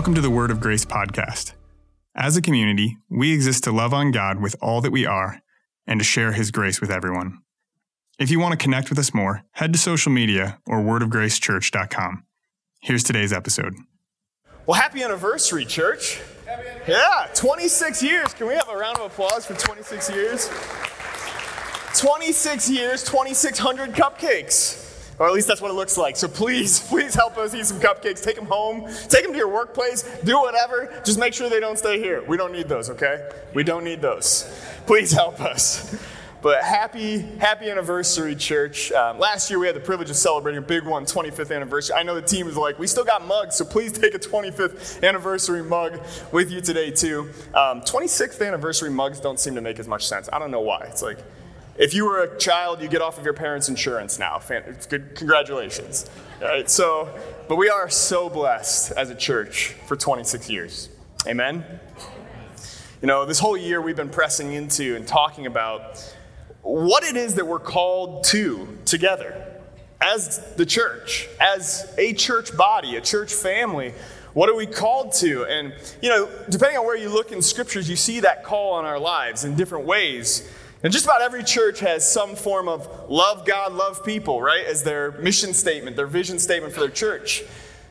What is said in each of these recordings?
Welcome to the Word of Grace podcast. As a community, we exist to love on God with all that we are and to share His grace with everyone. If you want to connect with us more, head to social media or wordofgracechurch.com. Here's today's episode. Well, happy anniversary, church. Yeah, 26 years. Can we have a round of applause for 26 years? 26 years, 2,600 cupcakes. Or at least that's what it looks like. So please, please help us eat some cupcakes. Take them home. Take them to your workplace. Do whatever. Just make sure they don't stay here. We don't need those, okay? We don't need those. Please help us. But happy, happy anniversary, church. Um, last year we had the privilege of celebrating a big one, 25th anniversary. I know the team is like, we still got mugs, so please take a 25th anniversary mug with you today, too. Um, 26th anniversary mugs don't seem to make as much sense. I don't know why. It's like, if you were a child, you get off of your parents' insurance now. Fan- good, congratulations. All right, so, but we are so blessed as a church for 26 years. Amen? You know, this whole year we've been pressing into and talking about what it is that we're called to together as the church, as a church body, a church family. What are we called to? And, you know, depending on where you look in scriptures, you see that call on our lives in different ways. And just about every church has some form of love God, love people, right, as their mission statement, their vision statement for their church.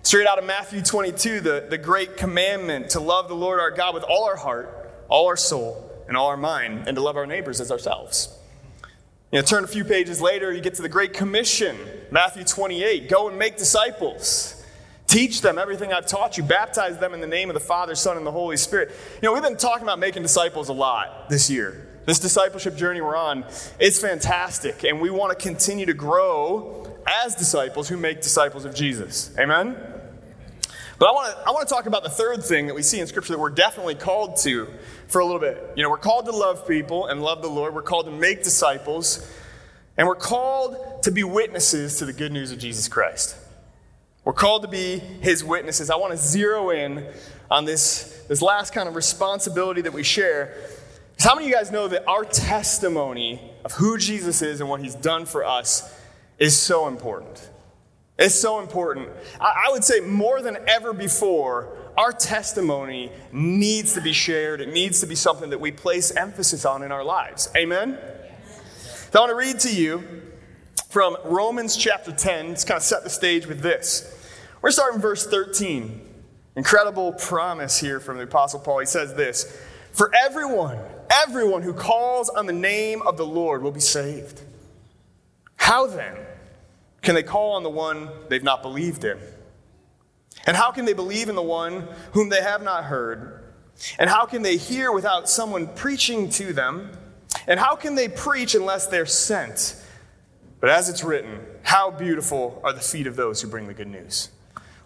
Straight out of Matthew 22, the, the great commandment to love the Lord our God with all our heart, all our soul, and all our mind, and to love our neighbors as ourselves. You know, turn a few pages later, you get to the Great Commission, Matthew 28. Go and make disciples. Teach them everything I've taught you. Baptize them in the name of the Father, Son, and the Holy Spirit. You know, we've been talking about making disciples a lot this year. This discipleship journey we're on is fantastic, and we want to continue to grow as disciples who make disciples of Jesus. Amen? But I want to I want to talk about the third thing that we see in Scripture that we're definitely called to for a little bit. You know, we're called to love people and love the Lord. We're called to make disciples, and we're called to be witnesses to the good news of Jesus Christ. We're called to be His witnesses. I want to zero in on this this last kind of responsibility that we share. How many of you guys know that our testimony of who Jesus is and what He's done for us is so important? It's so important. I would say more than ever before, our testimony needs to be shared. It needs to be something that we place emphasis on in our lives. Amen? So I want to read to you from Romans chapter 10. Let's kind of set the stage with this. We're starting verse 13. Incredible promise here from the Apostle Paul. He says this For everyone, everyone who calls on the name of the Lord will be saved. How then? can they call on the one they've not believed in? And how can they believe in the one whom they have not heard? And how can they hear without someone preaching to them? And how can they preach unless they're sent? But as it's written, how beautiful are the feet of those who bring the good news.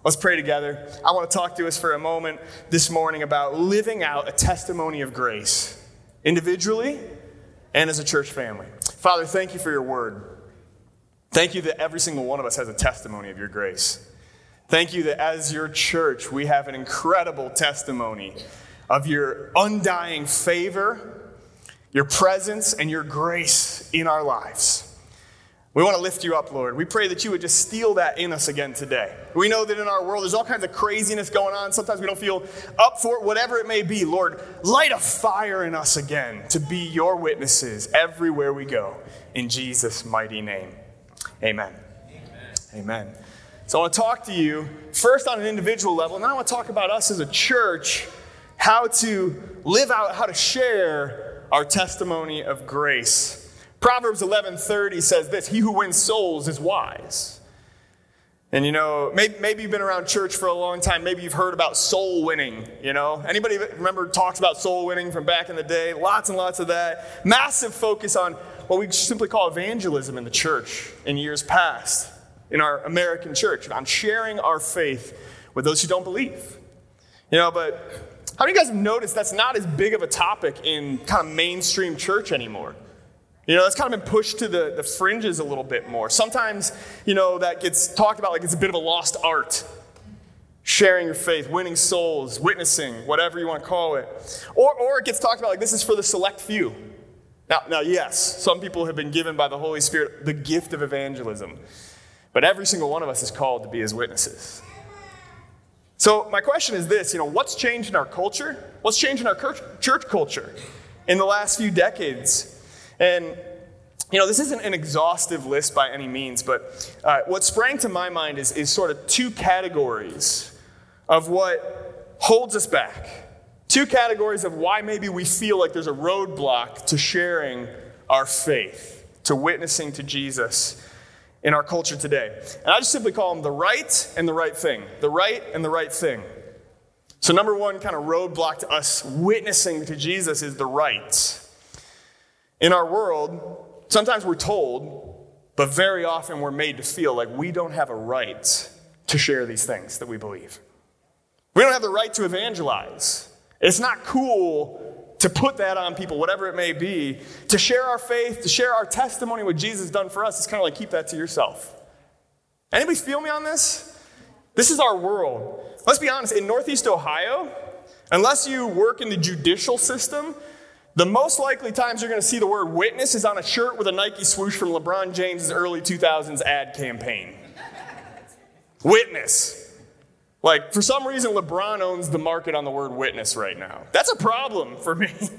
Let's pray together. I want to talk to us for a moment this morning about living out a testimony of grace, individually and as a church family. Father, thank you for your word. Thank you that every single one of us has a testimony of your grace. Thank you that as your church, we have an incredible testimony of your undying favor, your presence, and your grace in our lives. We want to lift you up, Lord. We pray that you would just steal that in us again today. We know that in our world there's all kinds of craziness going on. Sometimes we don't feel up for it, whatever it may be. Lord, light a fire in us again to be your witnesses everywhere we go. In Jesus' mighty name. Amen. Amen. Amen. So I want to talk to you first on an individual level, and then I want to talk about us as a church, how to live out, how to share our testimony of grace. Proverbs 11:30 says this, "He who wins souls is wise." And you know, maybe, maybe, you've been around church for a long time. Maybe you've heard about soul winning. You know, anybody remember talks about soul winning from back in the day? Lots and lots of that. Massive focus on what we simply call evangelism in the church in years past, in our American church, on sharing our faith with those who don't believe. You know, but how many of you guys have noticed that's not as big of a topic in kind of mainstream church anymore? You know, that's kind of been pushed to the, the fringes a little bit more. Sometimes, you know, that gets talked about like it's a bit of a lost art. Sharing your faith, winning souls, witnessing, whatever you want to call it. Or, or it gets talked about like this is for the select few. Now, now, yes, some people have been given by the Holy Spirit the gift of evangelism, but every single one of us is called to be his witnesses. So, my question is this you know, what's changed in our culture? What's changed in our church culture in the last few decades? And, you know, this isn't an exhaustive list by any means, but uh, what sprang to my mind is, is sort of two categories of what holds us back. Two categories of why maybe we feel like there's a roadblock to sharing our faith, to witnessing to Jesus in our culture today. And I just simply call them the right and the right thing. The right and the right thing. So, number one kind of roadblock to us witnessing to Jesus is the right. In our world, sometimes we're told, but very often we're made to feel like we don't have a right to share these things that we believe. We don't have the right to evangelize. It's not cool to put that on people, whatever it may be. To share our faith, to share our testimony, what Jesus has done for us, it's kind of like keep that to yourself. Anybody feel me on this? This is our world. Let's be honest, in Northeast Ohio, unless you work in the judicial system, the most likely times you're going to see the word witness is on a shirt with a Nike swoosh from LeBron James' early 2000s ad campaign. witness. Like, for some reason, LeBron owns the market on the word witness right now. That's a problem for me. you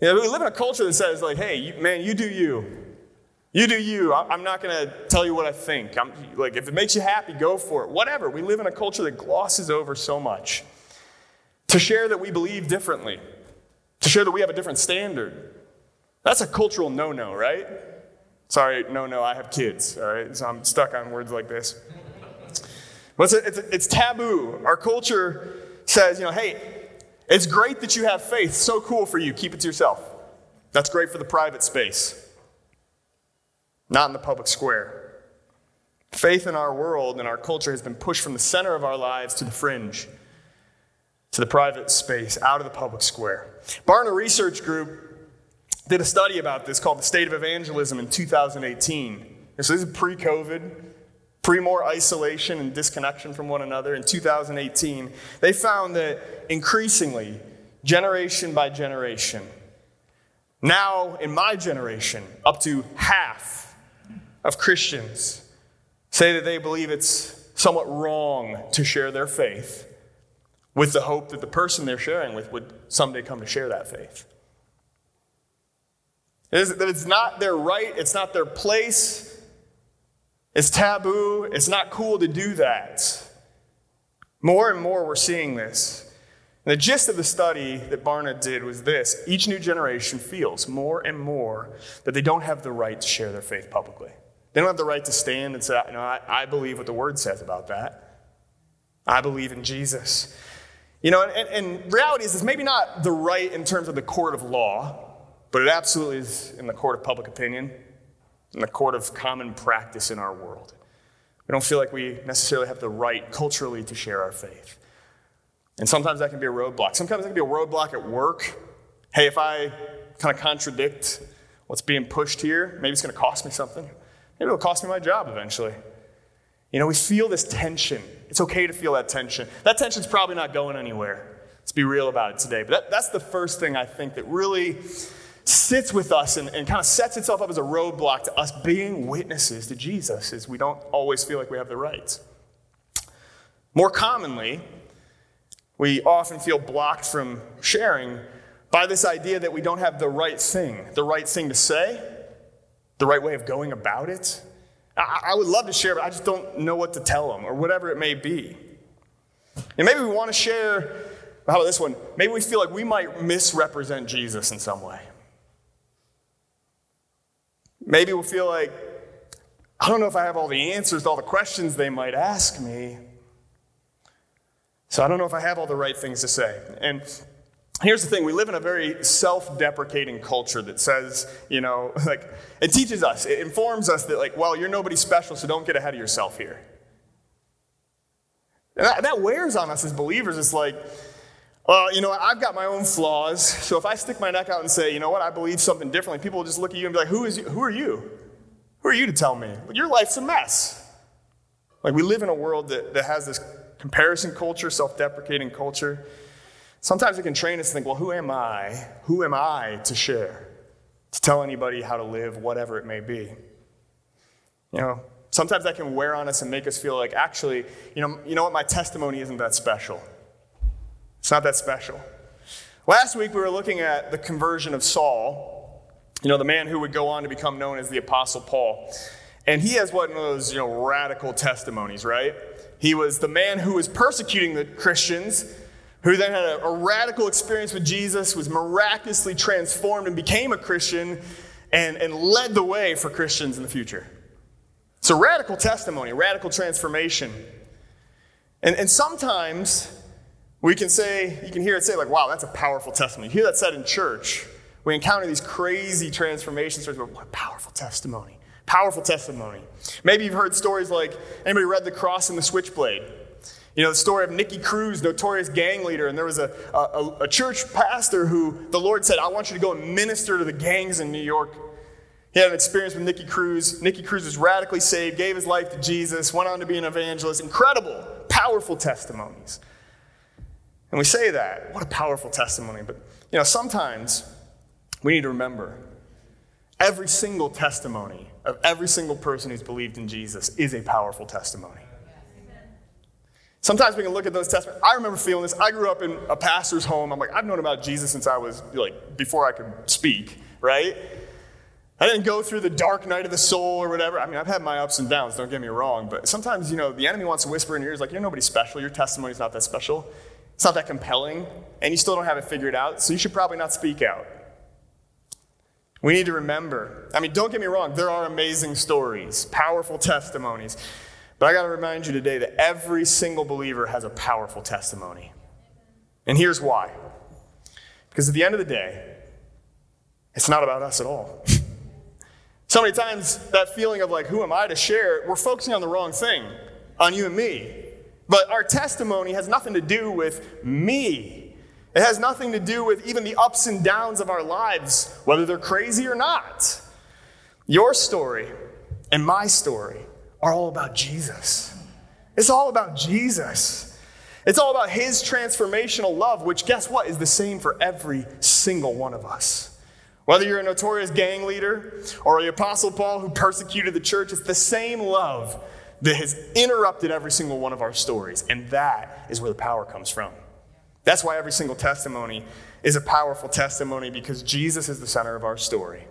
know, we live in a culture that says, like, hey, you, man, you do you. You do you. I'm not going to tell you what I think. I'm, like, if it makes you happy, go for it. Whatever. We live in a culture that glosses over so much. To share that we believe differently, to share that we have a different standard. That's a cultural no no, right? Sorry, no, no, I have kids, all right? So I'm stuck on words like this. It's, it's, it's taboo. Our culture says, you know, hey, it's great that you have faith. So cool for you. Keep it to yourself. That's great for the private space, not in the public square. Faith in our world and our culture has been pushed from the center of our lives to the fringe, to the private space, out of the public square. Barna Research Group did a study about this called The State of Evangelism in 2018. And so this is pre COVID pre more isolation and disconnection from one another in 2018, they found that increasingly, generation by generation, now in my generation, up to half of Christians say that they believe it's somewhat wrong to share their faith with the hope that the person they're sharing with would someday come to share that faith. That it's not their right, it's not their place, it's taboo. It's not cool to do that. More and more, we're seeing this. And the gist of the study that Barna did was this each new generation feels more and more that they don't have the right to share their faith publicly. They don't have the right to stand and say, "No, I, I believe what the word says about that. I believe in Jesus. You know, and, and reality is, it's maybe not the right in terms of the court of law, but it absolutely is in the court of public opinion in the court of common practice in our world. We don't feel like we necessarily have the right culturally to share our faith. And sometimes that can be a roadblock. Sometimes that can be a roadblock at work. Hey, if I kind of contradict what's being pushed here, maybe it's going to cost me something. Maybe it'll cost me my job eventually. You know, we feel this tension. It's okay to feel that tension. That tension's probably not going anywhere. Let's be real about it today. But that, that's the first thing I think that really sits with us and, and kind of sets itself up as a roadblock to us being witnesses to Jesus is we don't always feel like we have the rights. More commonly, we often feel blocked from sharing by this idea that we don't have the right thing, the right thing to say, the right way of going about it. I, would love to share, but I just don't know what to tell them or whatever it may be. And maybe we want to share, how about this one? Maybe we feel like we might misrepresent Jesus in some way. Maybe we'll feel like, I don't know if I have all the answers to all the questions they might ask me. So I don't know if I have all the right things to say. And here's the thing we live in a very self deprecating culture that says, you know, like, it teaches us, it informs us that, like, well, you're nobody special, so don't get ahead of yourself here. And that, that wears on us as believers. It's like, well, you know, I've got my own flaws. So if I stick my neck out and say, you know what, I believe something differently, people will just look at you and be like, who, is you? who are you? Who are you to tell me? Your life's a mess. Like, we live in a world that, that has this comparison culture, self deprecating culture. Sometimes it can train us to think, well, who am I? Who am I to share? To tell anybody how to live, whatever it may be. You know, sometimes that can wear on us and make us feel like, actually, you know, you know what, my testimony isn't that special. It's not that special. Last week we were looking at the conversion of Saul, you know, the man who would go on to become known as the Apostle Paul. And he has one of those, you know, radical testimonies, right? He was the man who was persecuting the Christians, who then had a, a radical experience with Jesus, was miraculously transformed and became a Christian and, and led the way for Christians in the future. So, radical testimony, radical transformation. And, and sometimes we can say, you can hear it say, like, wow, that's a powerful testimony. You hear that said in church. We encounter these crazy transformation stories, but what a powerful testimony. Powerful testimony. Maybe you've heard stories like anybody read The Cross and the Switchblade? You know, the story of Nicky Cruz, notorious gang leader, and there was a, a, a church pastor who the Lord said, I want you to go and minister to the gangs in New York. He had an experience with Nicky Cruz. Nicky Cruz was radically saved, gave his life to Jesus, went on to be an evangelist. Incredible, powerful testimonies. And we say that. What a powerful testimony. But, you know, sometimes we need to remember every single testimony of every single person who's believed in Jesus is a powerful testimony. Sometimes we can look at those testimonies. I remember feeling this. I grew up in a pastor's home. I'm like, I've known about Jesus since I was like, before I could speak, right? I didn't go through the dark night of the soul or whatever. I mean, I've had my ups and downs, don't get me wrong. But sometimes, you know, the enemy wants to whisper in your ears, like, you're nobody special. Your testimony's not that special. It's not that compelling. And you still don't have it figured out. So you should probably not speak out. We need to remember. I mean, don't get me wrong, there are amazing stories, powerful testimonies. But I got to remind you today that every single believer has a powerful testimony. And here's why. Because at the end of the day, it's not about us at all. so many times, that feeling of like, who am I to share, we're focusing on the wrong thing, on you and me. But our testimony has nothing to do with me. It has nothing to do with even the ups and downs of our lives, whether they're crazy or not. Your story and my story are all about Jesus. It's all about Jesus. It's all about his transformational love, which, guess what, is the same for every single one of us. Whether you're a notorious gang leader or the Apostle Paul who persecuted the church, it's the same love that has interrupted every single one of our stories. And that is where the power comes from. That's why every single testimony is a powerful testimony because Jesus is the center of our story.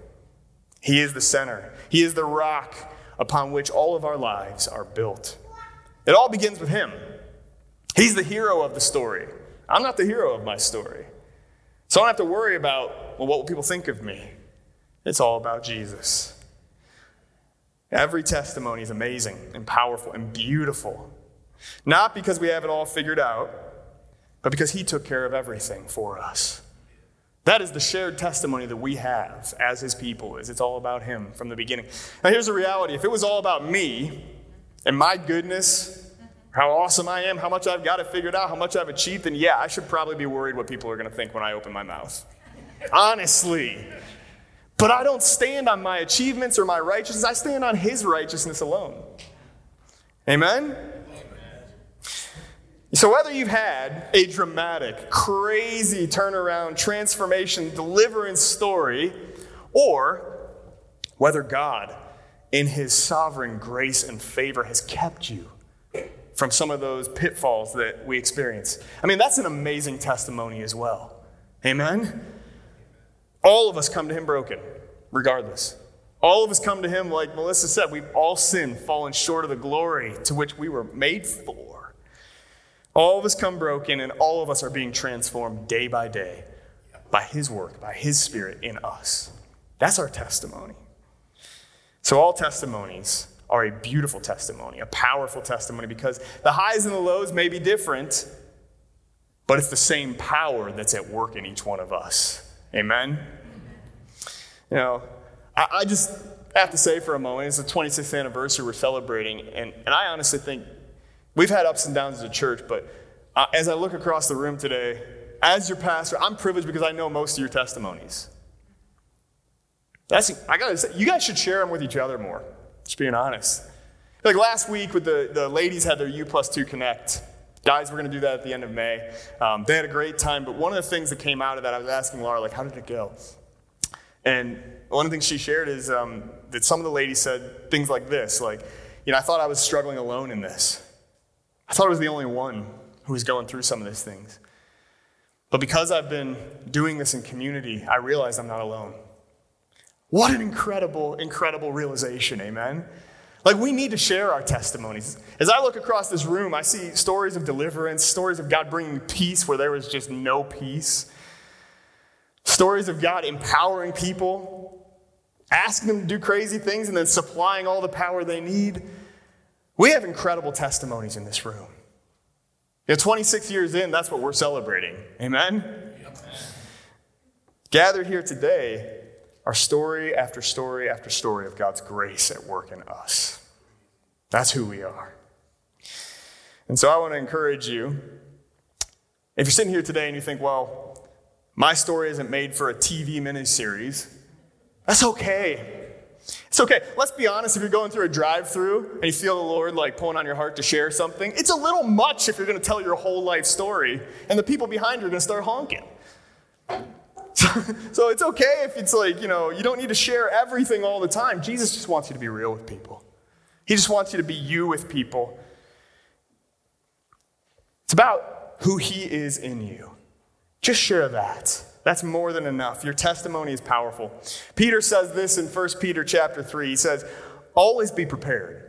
He is the center, He is the rock upon which all of our lives are built. It all begins with Him. He's the hero of the story. I'm not the hero of my story. So I don't have to worry about, well, what will people think of me? It's all about Jesus. Every testimony is amazing and powerful and beautiful. Not because we have it all figured out, but because he took care of everything for us. That is the shared testimony that we have as his people is it's all about him from the beginning. Now here's the reality. If it was all about me and my goodness, how awesome I am, how much I've got it figured out, how much I've achieved, then yeah, I should probably be worried what people are going to think when I open my mouth. Honestly. But I don't stand on my achievements or my righteousness. I stand on his righteousness alone. Amen? So, whether you've had a dramatic, crazy turnaround, transformation, deliverance story, or whether God, in His sovereign grace and favor, has kept you from some of those pitfalls that we experience, I mean, that's an amazing testimony as well. Amen? All of us come to Him broken, regardless. All of us come to Him, like Melissa said, we've all sinned, fallen short of the glory to which we were made for. All of us come broken, and all of us are being transformed day by day by His work, by His Spirit in us. That's our testimony. So, all testimonies are a beautiful testimony, a powerful testimony, because the highs and the lows may be different, but it's the same power that's at work in each one of us. Amen? You know, I, I just have to say for a moment, it's the 26th anniversary we're celebrating, and, and I honestly think We've had ups and downs as a church, but uh, as I look across the room today, as your pastor, I'm privileged because I know most of your testimonies. That's, I gotta say, you guys should share them with each other more, just being honest. Like last week, with the, the ladies had their U plus two connect. Guys, we're gonna do that at the end of May. Um, they had a great time, but one of the things that came out of that, I was asking Laura, like, how did it go? And one of the things she shared is um, that some of the ladies said things like this, like, you know, I thought I was struggling alone in this. I thought I was the only one who was going through some of these things. But because I've been doing this in community, I realize I'm not alone. What an incredible, incredible realization, amen? Like, we need to share our testimonies. As I look across this room, I see stories of deliverance, stories of God bringing peace where there was just no peace, stories of God empowering people, asking them to do crazy things, and then supplying all the power they need. We have incredible testimonies in this room. You know, 26 years in, that's what we're celebrating. Amen? Yep. Gathered here today are story after story after story of God's grace at work in us. That's who we are. And so I want to encourage you if you're sitting here today and you think, well, my story isn't made for a TV miniseries, that's okay. It's okay. Let's be honest, if you're going through a drive through and you feel the Lord like pulling on your heart to share something, it's a little much if you're going to tell your whole life story and the people behind you are going to start honking. So, so it's okay if it's like, you know, you don't need to share everything all the time. Jesus just wants you to be real with people, He just wants you to be you with people. It's about who He is in you. Just share that. That's more than enough. Your testimony is powerful. Peter says this in 1 Peter chapter 3. He says, Always be prepared.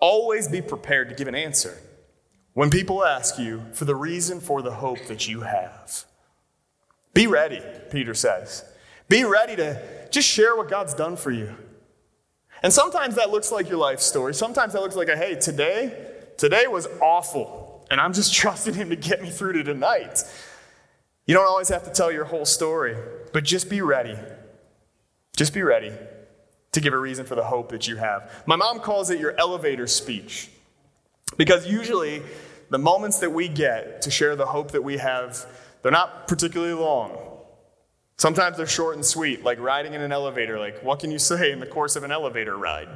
Always be prepared to give an answer when people ask you for the reason for the hope that you have. Be ready, Peter says. Be ready to just share what God's done for you. And sometimes that looks like your life story. Sometimes that looks like a hey, today, today was awful, and I'm just trusting him to get me through to tonight. You don't always have to tell your whole story, but just be ready. Just be ready to give a reason for the hope that you have. My mom calls it your elevator speech. Because usually, the moments that we get to share the hope that we have they're not particularly long. Sometimes they're short and sweet, like riding in an elevator. Like, what can you say in the course of an elevator ride?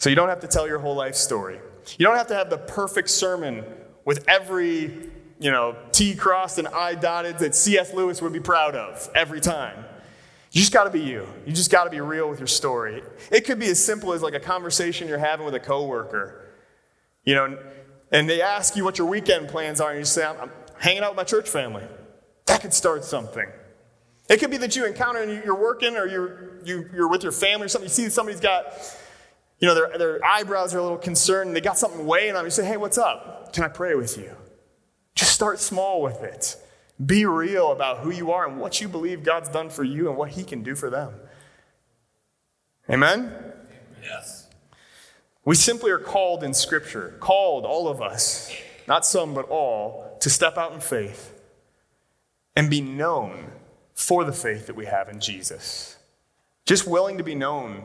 So you don't have to tell your whole life story. You don't have to have the perfect sermon with every, you know, T crossed and I dotted that C.S. Lewis would be proud of every time. You just got to be you. You just got to be real with your story. It could be as simple as like a conversation you're having with a coworker. You know, and they ask you what your weekend plans are, and you say, I'm, hanging out with my church family. That could start something. It could be that you encounter and you're working or you're, you, you're with your family or something. You see somebody's got, you know, their, their eyebrows are a little concerned and they got something weighing on them. You say, hey, what's up? Can I pray with you? Just start small with it. Be real about who you are and what you believe God's done for you and what He can do for them. Amen? Yes. We simply are called in Scripture, called, all of us, not some, but all, to step out in faith and be known for the faith that we have in Jesus. Just willing to be known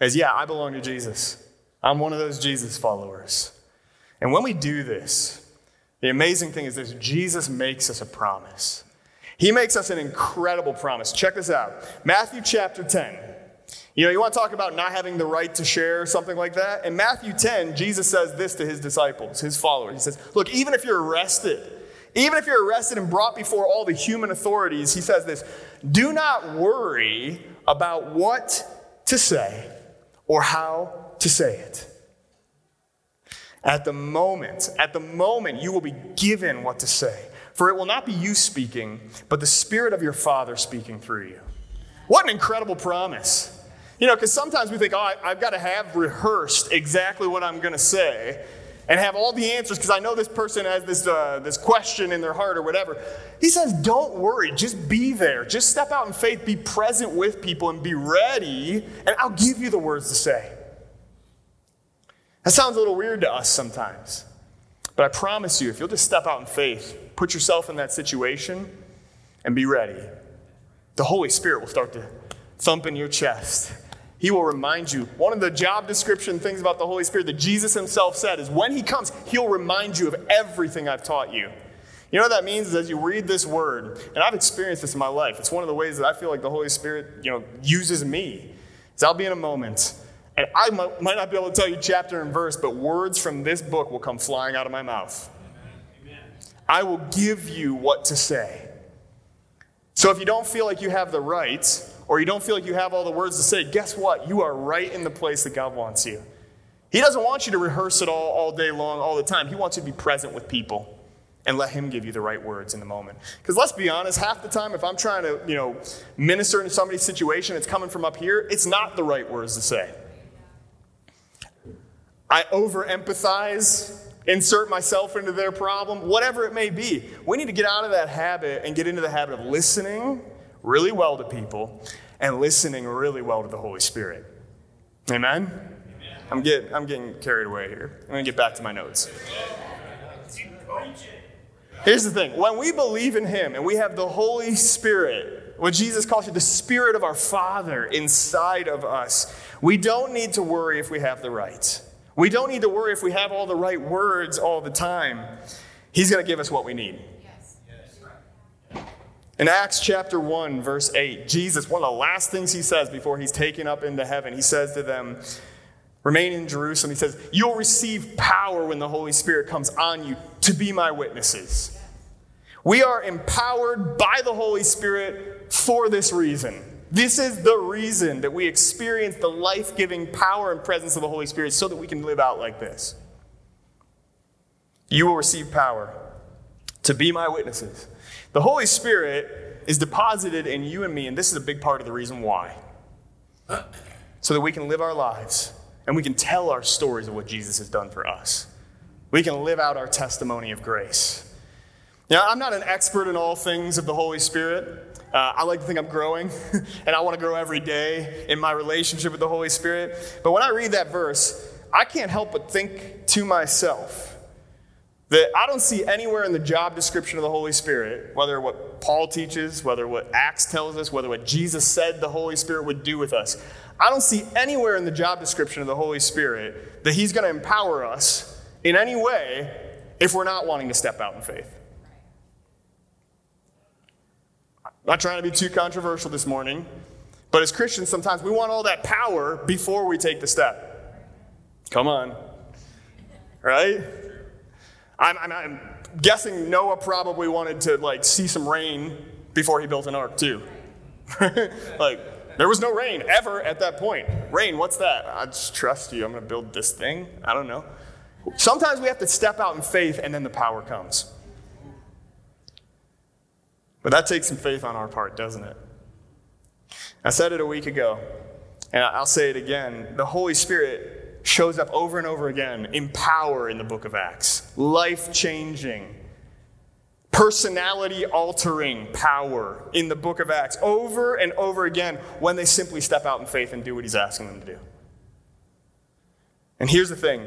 as, yeah, I belong to Jesus. I'm one of those Jesus followers. And when we do this, the amazing thing is this Jesus makes us a promise. He makes us an incredible promise. Check this out Matthew chapter 10. You know, you want to talk about not having the right to share something like that? In Matthew 10, Jesus says this to his disciples, his followers. He says, Look, even if you're arrested, even if you're arrested and brought before all the human authorities, he says this do not worry about what to say or how to say it. At the moment, at the moment, you will be given what to say. For it will not be you speaking, but the Spirit of your Father speaking through you. What an incredible promise. You know, because sometimes we think, oh, I, have got to have rehearsed exactly what I'm going to say and have all the answers because I know this person has this, uh, this question in their heart or whatever. He says, don't worry, just be there. Just step out in faith, be present with people, and be ready, and I'll give you the words to say. That sounds a little weird to us sometimes. But I promise you, if you'll just step out in faith, put yourself in that situation, and be ready, the Holy Spirit will start to thump in your chest he will remind you. One of the job description things about the Holy Spirit that Jesus himself said is when he comes, he'll remind you of everything I've taught you. You know what that means is as you read this word, and I've experienced this in my life, it's one of the ways that I feel like the Holy Spirit, you know, uses me. Is I'll be in a moment, and I might, might not be able to tell you chapter and verse, but words from this book will come flying out of my mouth. Amen. I will give you what to say. So if you don't feel like you have the right, or you don't feel like you have all the words to say, guess what? You are right in the place that God wants you. He doesn't want you to rehearse it all, all day long, all the time. He wants you to be present with people and let him give you the right words in the moment. Because let's be honest, half the time if I'm trying to, you know, minister in somebody's situation, it's coming from up here, it's not the right words to say. I over empathize, insert myself into their problem, whatever it may be. We need to get out of that habit and get into the habit of listening really well to people and listening really well to the Holy Spirit. Amen? I'm getting, I'm getting carried away here. I'm going to get back to my notes. Here's the thing when we believe in Him and we have the Holy Spirit, what Jesus calls you the Spirit of our Father inside of us, we don't need to worry if we have the right. We don't need to worry if we have all the right words all the time. He's going to give us what we need. In Acts chapter 1, verse 8, Jesus, one of the last things he says before he's taken up into heaven, he says to them, Remain in Jerusalem. He says, You'll receive power when the Holy Spirit comes on you to be my witnesses. We are empowered by the Holy Spirit for this reason. This is the reason that we experience the life giving power and presence of the Holy Spirit so that we can live out like this. You will receive power to be my witnesses. The Holy Spirit is deposited in you and me, and this is a big part of the reason why. So that we can live our lives and we can tell our stories of what Jesus has done for us. We can live out our testimony of grace. Now, I'm not an expert in all things of the Holy Spirit. Uh, I like to think I'm growing, and I want to grow every day in my relationship with the Holy Spirit. But when I read that verse, I can't help but think to myself that I don't see anywhere in the job description of the Holy Spirit, whether what Paul teaches, whether what Acts tells us, whether what Jesus said the Holy Spirit would do with us. I don't see anywhere in the job description of the Holy Spirit that He's going to empower us in any way if we're not wanting to step out in faith. Not trying to be too controversial this morning, but as Christians, sometimes we want all that power before we take the step. Come on. Right? I'm, I'm, I'm guessing Noah probably wanted to like see some rain before he built an ark too. like there was no rain ever at that point. Rain, what's that? I just trust you. I'm going to build this thing. I don't know. Sometimes we have to step out in faith and then the power comes. But that takes some faith on our part, doesn't it? I said it a week ago, and I'll say it again. The Holy Spirit shows up over and over again in power in the book of Acts, life changing, personality altering power in the book of Acts, over and over again when they simply step out in faith and do what he's asking them to do. And here's the thing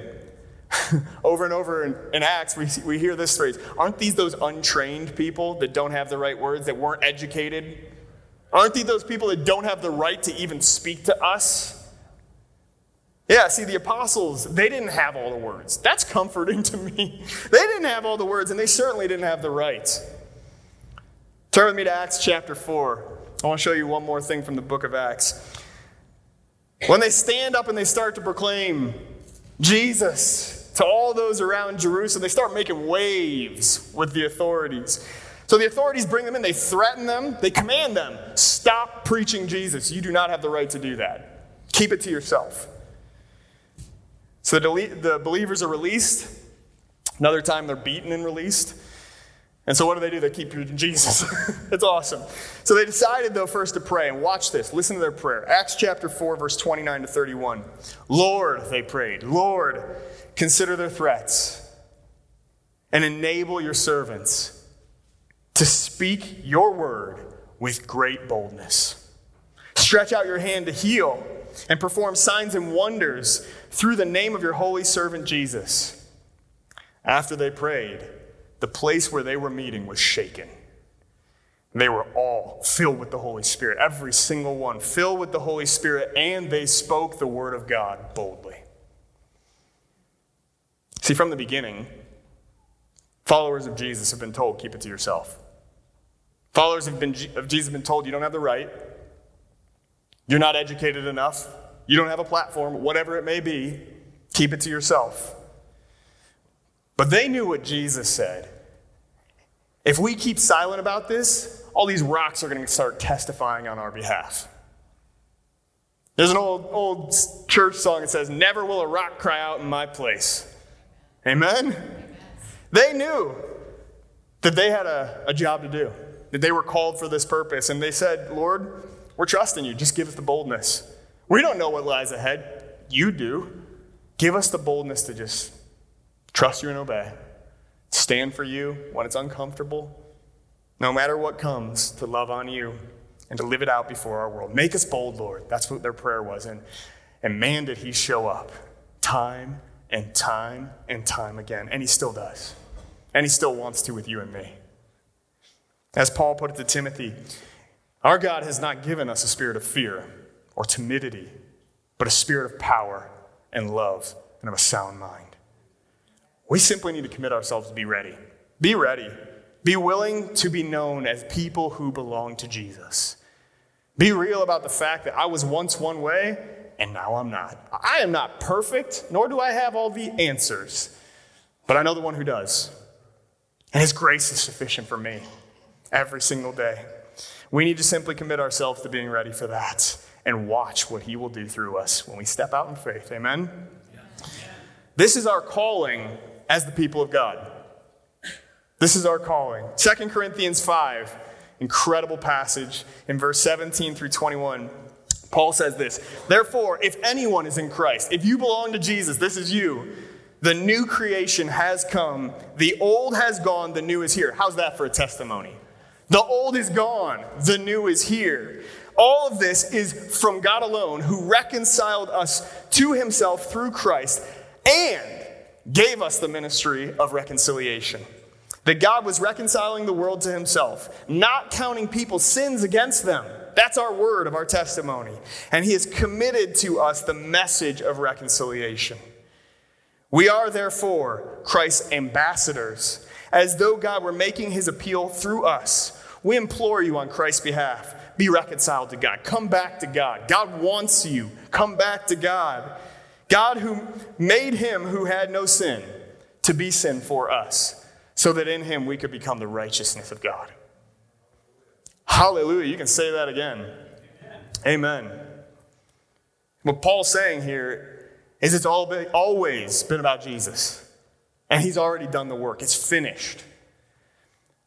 over and over in, in, Acts, we, we hear this phrase Aren't these those untrained people that don't have the right words, that weren't educated? Aren't these those people that don't have the right to even speak to us? Yeah, see, the apostles, they didn't have all the words. That's comforting to me. They didn't have all the words, and they certainly didn't have the right. Turn with me to Acts chapter 4. I want to show you one more thing from the book of Acts. When they stand up and they start to proclaim Jesus, to all those around Jerusalem. They start making waves with the authorities. So the authorities bring them in, they threaten them, they command them stop preaching Jesus. You do not have the right to do that. Keep it to yourself. So the, believers are released. Another time they're beaten and released. And so what do they do? They keep preaching Jesus. it's awesome. So they decided, though, first to pray. And watch this. Listen to their prayer. Acts chapter 4, verse 29 to 31. Lord, they prayed, Lord, Consider their threats and enable your servants to speak your word with great boldness. Stretch out your hand to heal and perform signs and wonders through the name of your holy servant Jesus. After they prayed, the place where they were meeting was shaken. They were all filled with the Holy Spirit, every single one filled with the Holy Spirit, and they spoke the word of God boldly. See, from the beginning, followers of Jesus have been told, keep it to yourself. Followers have been, of Jesus have been told, you don't have the right, you're not educated enough, you don't have a platform, whatever it may be, keep it to yourself. But they knew what Jesus said. If we keep silent about this, all these rocks are going to start testifying on our behalf. There's an old, old church song that says, Never will a rock cry out in my place. Amen? They knew that they had a, a job to do, that they were called for this purpose. And they said, Lord, we're trusting you. Just give us the boldness. We don't know what lies ahead. You do. Give us the boldness to just trust you and obey. Stand for you when it's uncomfortable. No matter what comes, to love on you and to live it out before our world. Make us bold, Lord. That's what their prayer was. And, and man, did he show up time and time and time again. And he still does. And he still wants to with you and me. As Paul put it to Timothy, our God has not given us a spirit of fear or timidity, but a spirit of power and love and of a sound mind. We simply need to commit ourselves to be ready. Be ready. Be willing to be known as people who belong to Jesus. Be real about the fact that I was once one way and now I'm not. I am not perfect, nor do I have all the answers, but I know the one who does. And His grace is sufficient for me every single day. We need to simply commit ourselves to being ready for that and watch what He will do through us when we step out in faith. Amen? This is our calling as the people of God. This is our calling. 2 Corinthians 5, incredible passage in verse 17 through 21. Paul says this Therefore, if anyone is in Christ, if you belong to Jesus, this is you. The new creation has come. The old has gone. The new is here. How's that for a testimony? The old is gone. The new is here. All of this is from God alone, who reconciled us to himself through Christ and gave us the ministry of reconciliation. That God was reconciling the world to himself, not counting people's sins against them. That's our word of our testimony. And he has committed to us the message of reconciliation. We are therefore Christ's ambassadors, as though God were making his appeal through us. We implore you on Christ's behalf be reconciled to God. Come back to God. God wants you. Come back to God. God, who made him who had no sin to be sin for us, so that in him we could become the righteousness of God. Hallelujah. You can say that again. Amen. What Paul's saying here is it's always been about Jesus. And he's already done the work, it's finished.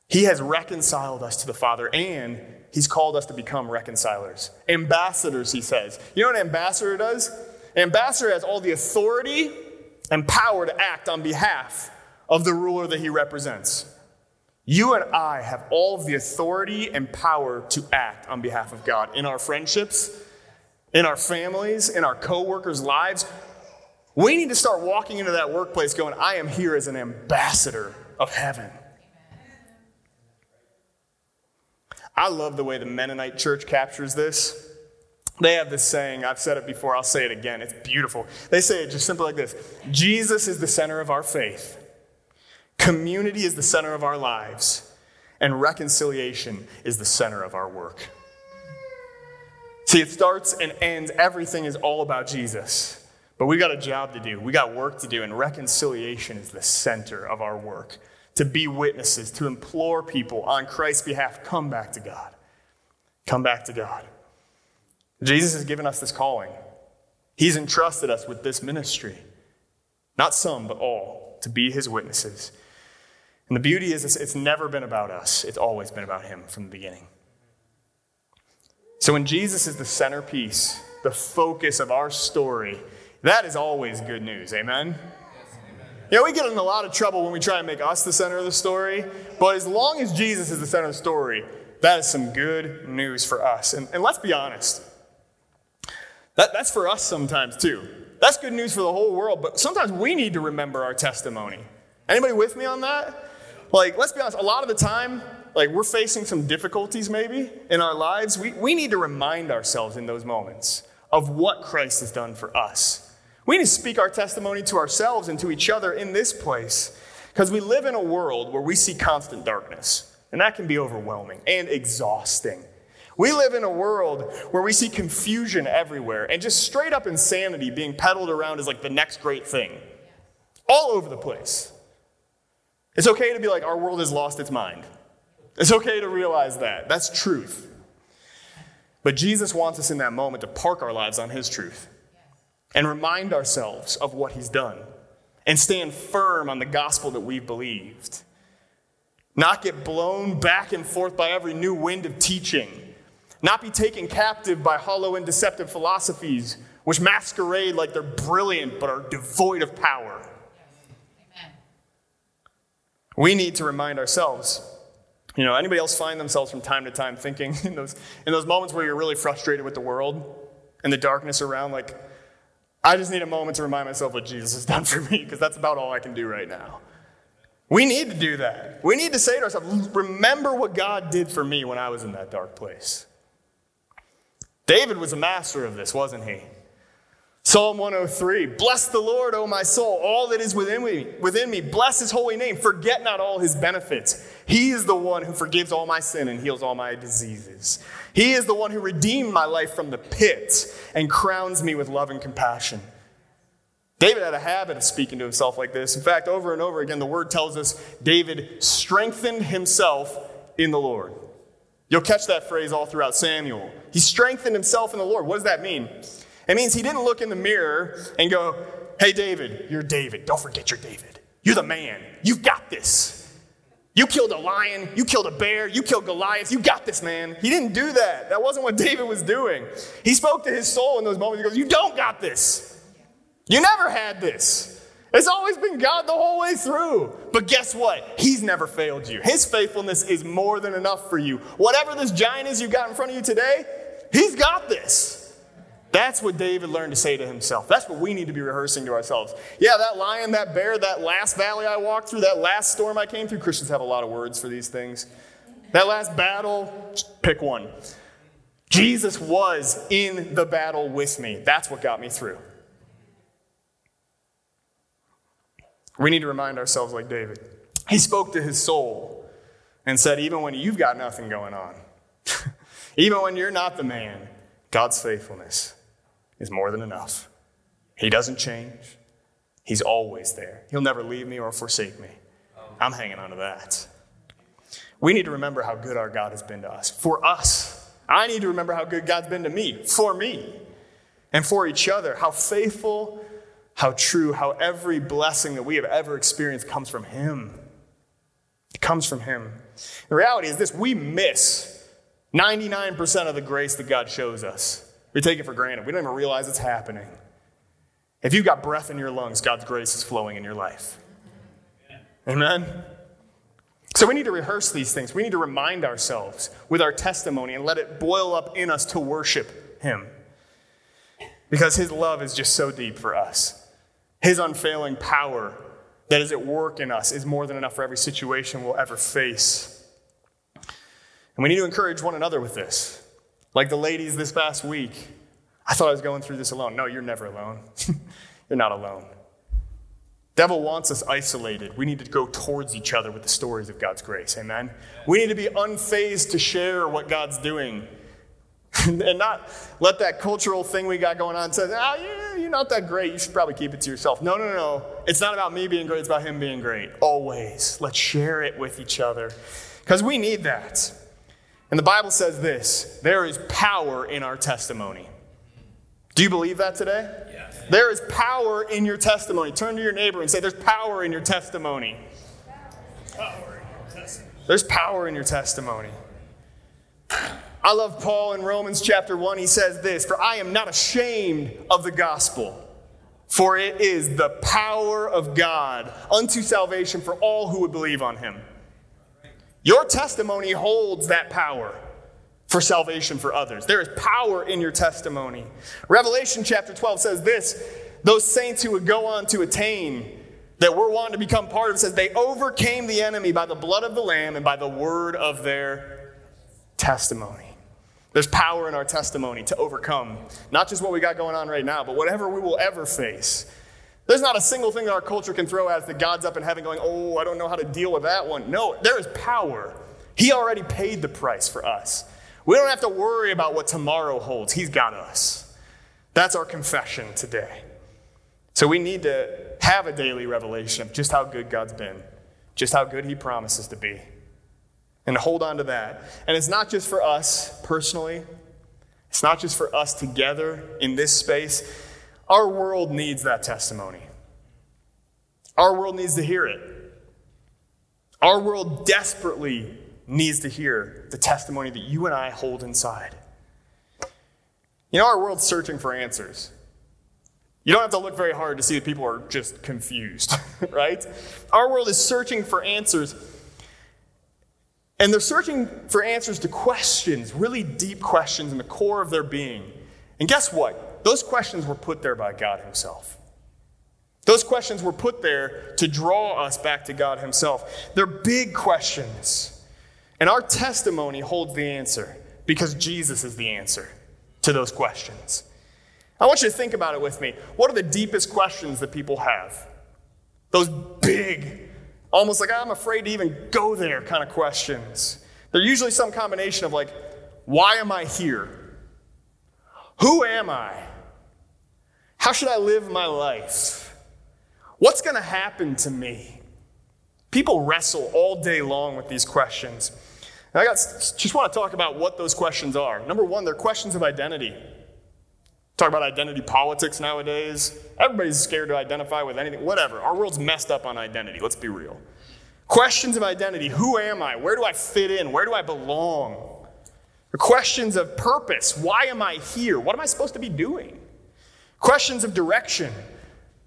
He has reconciled us to the Father, and he's called us to become reconcilers. Ambassadors, he says. You know what an ambassador does? An ambassador has all the authority and power to act on behalf of the ruler that he represents. You and I have all of the authority and power to act on behalf of God in our friendships, in our families, in our coworkers' lives. We need to start walking into that workplace going, I am here as an ambassador of heaven. I love the way the Mennonite church captures this. They have this saying, I've said it before, I'll say it again. It's beautiful. They say it just simply like this Jesus is the center of our faith. Community is the center of our lives, and reconciliation is the center of our work. See, it starts and ends, everything is all about Jesus. But we got a job to do, we got work to do, and reconciliation is the center of our work. To be witnesses, to implore people on Christ's behalf, come back to God. Come back to God. Jesus has given us this calling. He's entrusted us with this ministry. Not some, but all, to be his witnesses. And the beauty is, it's, it's never been about us, it's always been about Him from the beginning. So when Jesus is the centerpiece, the focus of our story, that is always good news. Amen? You know, we get in a lot of trouble when we try and make us the center of the story, but as long as Jesus is the center of the story, that is some good news for us. And, and let's be honest, that, that's for us sometimes too. That's good news for the whole world, but sometimes we need to remember our testimony. Anybody with me on that? Like, let's be honest, a lot of the time, like we're facing some difficulties maybe in our lives. We, we need to remind ourselves in those moments of what Christ has done for us. We need to speak our testimony to ourselves and to each other in this place because we live in a world where we see constant darkness, and that can be overwhelming and exhausting. We live in a world where we see confusion everywhere and just straight up insanity being peddled around as like the next great thing all over the place. It's okay to be like, our world has lost its mind. It's okay to realize that. That's truth. But Jesus wants us in that moment to park our lives on His truth and remind ourselves of what He's done and stand firm on the gospel that we've believed. Not get blown back and forth by every new wind of teaching. Not be taken captive by hollow and deceptive philosophies which masquerade like they're brilliant but are devoid of power. We need to remind ourselves. You know, anybody else find themselves from time to time thinking in those, in those moments where you're really frustrated with the world and the darkness around, like, I just need a moment to remind myself what Jesus has done for me because that's about all I can do right now. We need to do that. We need to say to ourselves, remember what God did for me when I was in that dark place. David was a master of this, wasn't he? Psalm 103 Bless the Lord, O my soul, all that is within me, within me. Bless his holy name. Forget not all his benefits. He is the one who forgives all my sin and heals all my diseases. He is the one who redeemed my life from the pit and crowns me with love and compassion. David had a habit of speaking to himself like this. In fact, over and over again, the word tells us David strengthened himself in the Lord. You'll catch that phrase all throughout Samuel. He strengthened himself in the Lord. What does that mean? It means he didn't look in the mirror and go, Hey, David, you're David. Don't forget you're David. You're the man. You've got this. You killed a lion. You killed a bear. You killed Goliath. You got this, man. He didn't do that. That wasn't what David was doing. He spoke to his soul in those moments. He goes, You don't got this. You never had this. It's always been God the whole way through. But guess what? He's never failed you. His faithfulness is more than enough for you. Whatever this giant is you've got in front of you today, He's got this. That's what David learned to say to himself. That's what we need to be rehearsing to ourselves. Yeah, that lion, that bear, that last valley I walked through, that last storm I came through. Christians have a lot of words for these things. That last battle, pick one. Jesus was in the battle with me. That's what got me through. We need to remind ourselves like David. He spoke to his soul and said, even when you've got nothing going on, even when you're not the man, God's faithfulness is more than enough. He doesn't change. He's always there. He'll never leave me or forsake me. I'm hanging on to that. We need to remember how good our God has been to us. For us. I need to remember how good God's been to me. For me. And for each other. How faithful, how true, how every blessing that we have ever experienced comes from Him. It comes from Him. The reality is this we miss 99% of the grace that God shows us. We take it for granted. We don't even realize it's happening. If you've got breath in your lungs, God's grace is flowing in your life. Amen? So we need to rehearse these things. We need to remind ourselves with our testimony and let it boil up in us to worship Him. Because His love is just so deep for us. His unfailing power that is at work in us is more than enough for every situation we'll ever face. And we need to encourage one another with this. Like the ladies this past week, I thought I was going through this alone. No, you're never alone. you're not alone. Devil wants us isolated. We need to go towards each other with the stories of God's grace. Amen. We need to be unfazed to share what God's doing. and not let that cultural thing we got going on say, ah, oh, yeah, you're not that great. You should probably keep it to yourself. No, no, no. It's not about me being great. It's about him being great. Always. Let's share it with each other because we need that. And the Bible says this there is power in our testimony. Do you believe that today? Yes. There is power in your testimony. Turn to your neighbor and say, There's power in your testimony. Power in your testimony. There's power in your testimony. I love Paul in Romans chapter 1. He says this For I am not ashamed of the gospel, for it is the power of God unto salvation for all who would believe on him. Your testimony holds that power for salvation for others. There is power in your testimony. Revelation chapter 12 says this those saints who would go on to attain that we're wanting to become part of says they overcame the enemy by the blood of the lamb and by the word of their testimony. There's power in our testimony to overcome not just what we got going on right now, but whatever we will ever face. There's not a single thing that our culture can throw at us that God's up in heaven going, oh, I don't know how to deal with that one. No, there is power. He already paid the price for us. We don't have to worry about what tomorrow holds. He's got us. That's our confession today. So we need to have a daily revelation of just how good God's been, just how good He promises to be, and hold on to that. And it's not just for us personally, It's not just for us together in this space. Our world needs that testimony. Our world needs to hear it. Our world desperately needs to hear the testimony that you and I hold inside. You know, our world's searching for answers. You don't have to look very hard to see that people are just confused, right? Our world is searching for answers. And they're searching for answers to questions, really deep questions in the core of their being. And guess what? Those questions were put there by God Himself. Those questions were put there to draw us back to God Himself. They're big questions. And our testimony holds the answer because Jesus is the answer to those questions. I want you to think about it with me. What are the deepest questions that people have? Those big, almost like I'm afraid to even go there kind of questions. They're usually some combination of like, why am I here? Who am I? How should I live my life? What's going to happen to me? People wrestle all day long with these questions. And I got, just want to talk about what those questions are. Number one, they're questions of identity. Talk about identity politics nowadays. Everybody's scared to identify with anything, whatever. Our world's messed up on identity, let's be real. Questions of identity who am I? Where do I fit in? Where do I belong? The questions of purpose why am I here? What am I supposed to be doing? Questions of direction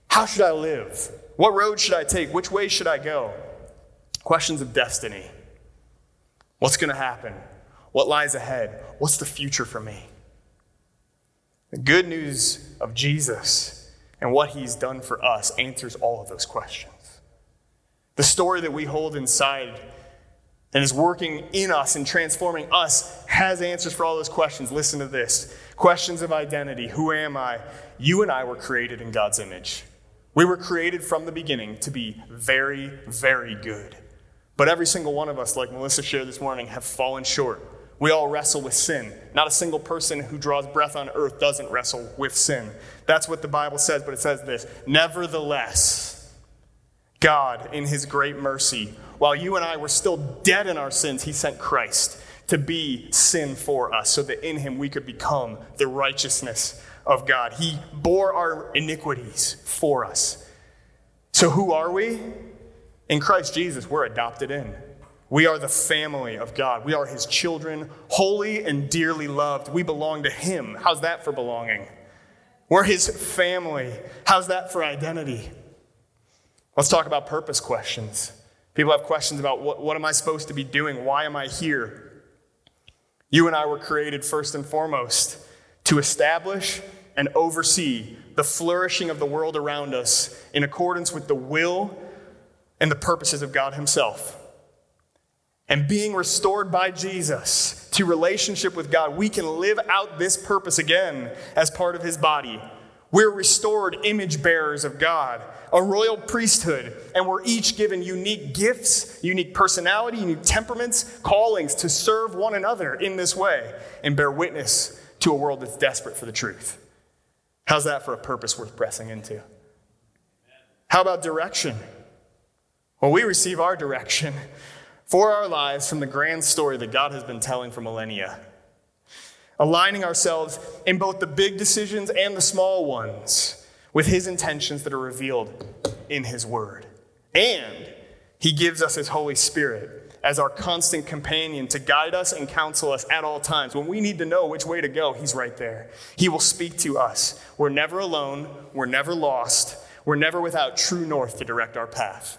how should I live? What road should I take? Which way should I go? Questions of destiny what's going to happen? What lies ahead? What's the future for me? The good news of Jesus and what he's done for us answers all of those questions. The story that we hold inside and is working in us and transforming us has answers for all those questions. Listen to this questions of identity. Who am I? You and I were created in God's image. We were created from the beginning to be very, very good. But every single one of us, like Melissa shared this morning, have fallen short. We all wrestle with sin. Not a single person who draws breath on earth doesn't wrestle with sin. That's what the Bible says, but it says this Nevertheless, God, in his great mercy, while you and I were still dead in our sins, he sent Christ to be sin for us, so that in him we could become the righteousness of God. He bore our iniquities for us. So, who are we? In Christ Jesus, we're adopted in. We are the family of God. We are his children, holy and dearly loved. We belong to him. How's that for belonging? We're his family. How's that for identity? Let's talk about purpose questions. People have questions about what, what am I supposed to be doing? Why am I here? You and I were created first and foremost to establish and oversee the flourishing of the world around us in accordance with the will and the purposes of God Himself and being restored by Jesus to relationship with God, we can live out this purpose again as part of his body. We're restored image bearers of God, a royal priesthood, and we're each given unique gifts, unique personality, unique temperaments, callings to serve one another in this way and bear witness to a world that's desperate for the truth. How's that for a purpose worth pressing into? How about direction? Well, we receive our direction for our lives from the grand story that God has been telling for millennia. Aligning ourselves in both the big decisions and the small ones with His intentions that are revealed in His Word. And He gives us His Holy Spirit as our constant companion to guide us and counsel us at all times. When we need to know which way to go, He's right there. He will speak to us. We're never alone, we're never lost, we're never without true north to direct our path.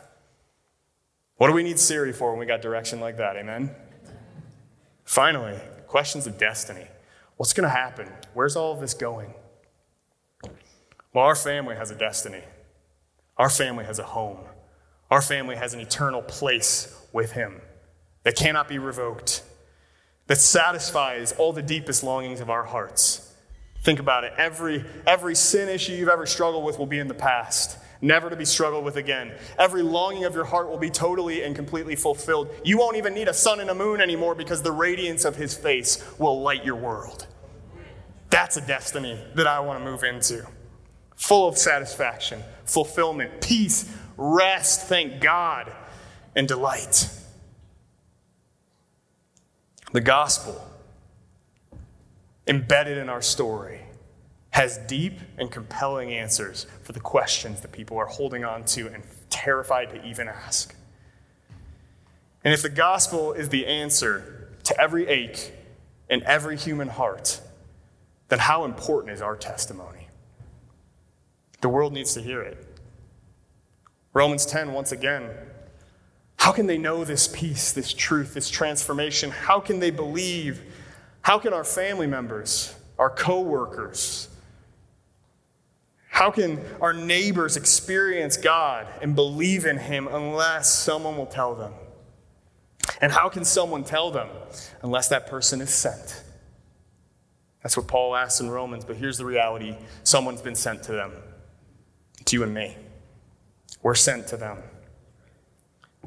What do we need Siri for when we got direction like that? Amen? Finally, questions of destiny. What's going to happen? Where's all of this going? Well, our family has a destiny. Our family has a home. Our family has an eternal place with Him that cannot be revoked, that satisfies all the deepest longings of our hearts. Think about it. Every, every sin issue you've ever struggled with will be in the past never to be struggled with again. Every longing of your heart will be totally and completely fulfilled. You won't even need a sun and a moon anymore because the radiance of his face will light your world. That's a destiny that I want to move into. Full of satisfaction, fulfillment, peace, rest, thank God, and delight. The gospel embedded in our story, has deep and compelling answers for the questions that people are holding on to and terrified to even ask. And if the gospel is the answer to every ache in every human heart, then how important is our testimony? The world needs to hear it. Romans 10, once again, how can they know this peace, this truth, this transformation? How can they believe? How can our family members, our coworkers, how can our neighbors experience God and believe in Him unless someone will tell them? And how can someone tell them unless that person is sent? That's what Paul asks in Romans, but here's the reality someone's been sent to them. It's you and me. We're sent to them.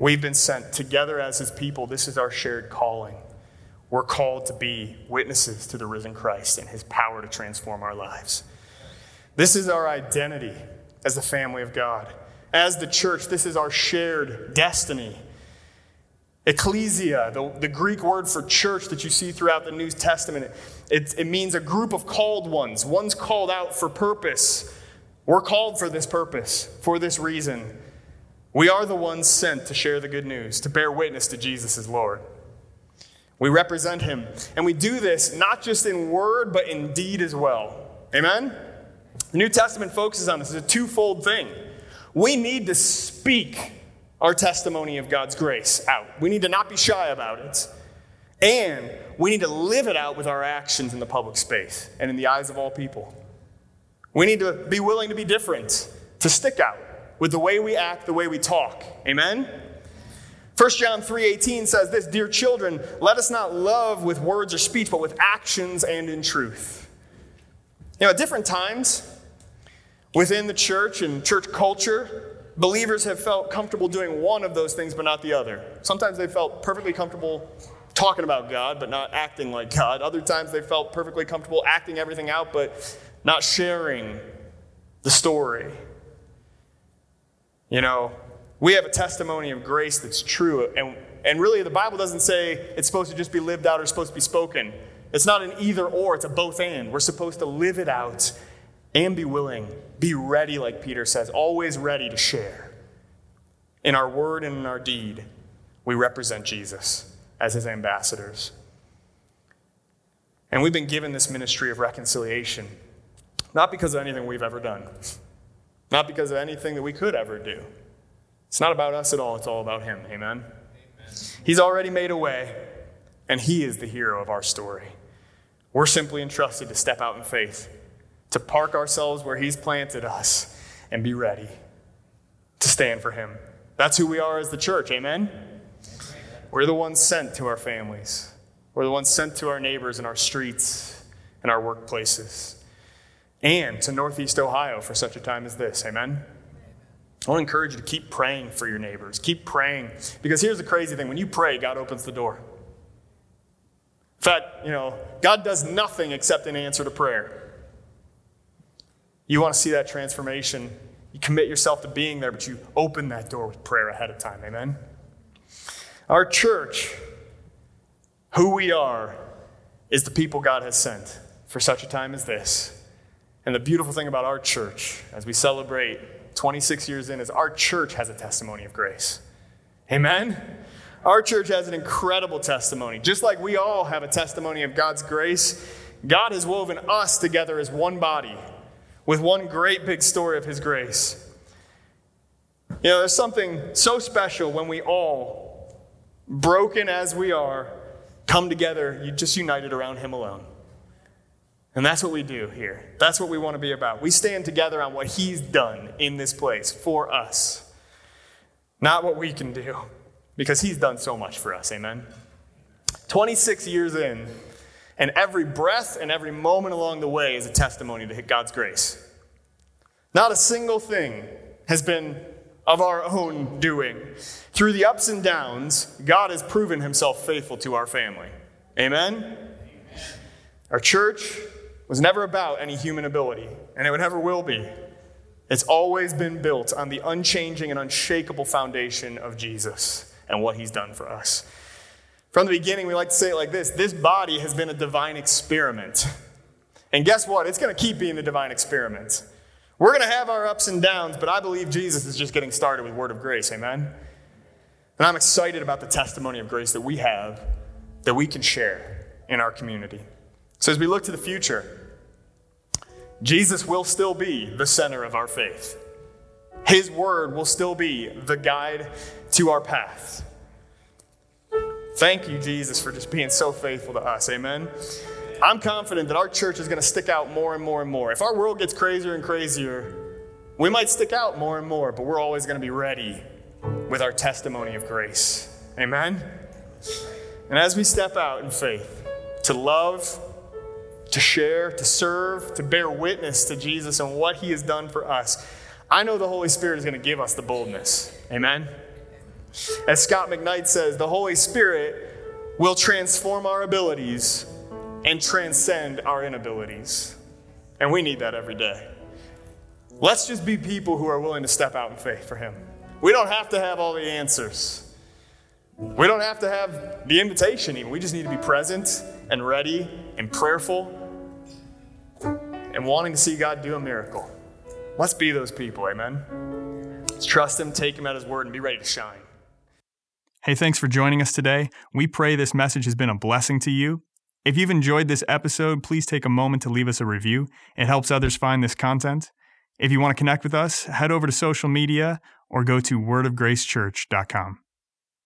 We've been sent together as his people. This is our shared calling. We're called to be witnesses to the risen Christ and his power to transform our lives. This is our identity as the family of God. As the church, this is our shared destiny. Ecclesia, the, the Greek word for church that you see throughout the New Testament, it, it means a group of called ones. One's called out for purpose. We're called for this purpose, for this reason. We are the ones sent to share the good news, to bear witness to Jesus as Lord. We represent him. And we do this not just in word, but in deed as well. Amen? The New Testament focuses on this. It's a twofold thing. We need to speak our testimony of God's grace out. We need to not be shy about it. And we need to live it out with our actions in the public space and in the eyes of all people. We need to be willing to be different, to stick out with the way we act, the way we talk. Amen? 1 John 3:18 says this, "Dear children, let us not love with words or speech, but with actions and in truth." You know, at different times within the church and church culture, believers have felt comfortable doing one of those things but not the other. Sometimes they felt perfectly comfortable talking about God but not acting like God. Other times they felt perfectly comfortable acting everything out but not sharing the story. You know, we have a testimony of grace that's true. And, and really, the Bible doesn't say it's supposed to just be lived out or supposed to be spoken. It's not an either or, it's a both and. We're supposed to live it out and be willing, be ready, like Peter says, always ready to share. In our word and in our deed, we represent Jesus as his ambassadors. And we've been given this ministry of reconciliation not because of anything we've ever done, not because of anything that we could ever do. It's not about us at all, it's all about Him. Amen? Amen. He's already made a way, and He is the hero of our story. We're simply entrusted to step out in faith, to park ourselves where He's planted us, and be ready to stand for Him. That's who we are as the church. Amen? We're the ones sent to our families. We're the ones sent to our neighbors in our streets and our workplaces and to Northeast Ohio for such a time as this. Amen? I want to encourage you to keep praying for your neighbors. Keep praying. Because here's the crazy thing when you pray, God opens the door. In fact, you know, God does nothing except an answer to prayer. You want to see that transformation, you commit yourself to being there, but you open that door with prayer ahead of time. Amen? Our church, who we are, is the people God has sent for such a time as this. And the beautiful thing about our church, as we celebrate 26 years in, is our church has a testimony of grace. Amen? Our church has an incredible testimony. Just like we all have a testimony of God's grace, God has woven us together as one body with one great big story of His grace. You know, there's something so special when we all, broken as we are, come together, you just united around Him alone. And that's what we do here. That's what we want to be about. We stand together on what He's done in this place for us, not what we can do, because He's done so much for us. Amen. 26 years in, and every breath and every moment along the way is a testimony to God's grace. Not a single thing has been of our own doing. Through the ups and downs, God has proven Himself faithful to our family. Amen? Amen. Our church, was never about any human ability, and it never will be. It's always been built on the unchanging and unshakable foundation of Jesus and what he's done for us. From the beginning, we like to say it like this this body has been a divine experiment. And guess what? It's going to keep being a divine experiment. We're going to have our ups and downs, but I believe Jesus is just getting started with Word of Grace. Amen? And I'm excited about the testimony of grace that we have that we can share in our community. So as we look to the future, Jesus will still be the center of our faith. His word will still be the guide to our path. Thank you, Jesus, for just being so faithful to us. Amen. I'm confident that our church is going to stick out more and more and more. If our world gets crazier and crazier, we might stick out more and more, but we're always going to be ready with our testimony of grace. Amen. And as we step out in faith to love, to share, to serve, to bear witness to Jesus and what he has done for us, I know the Holy Spirit is going to give us the boldness. Amen. As Scot McKnight says, the Holy Spirit will transform our abilities and transcend our inabilities. And we need that every day. Let's just be people who are willing to step out in faith for Him. We don't have to have all the answers. We don't have to have the invitation, even. We just need to be present and ready and prayerful and wanting to see God do a miracle. Let's be those people, amen? Let's trust Him, take Him at His word, and be ready to shine. Hey, thanks for joining us today. We pray this message has been a blessing to you. If you've enjoyed this episode, please take a moment to leave us a review. It helps others find this content. If you want to connect with us, head over to social media or go to wordofgracechurch.com.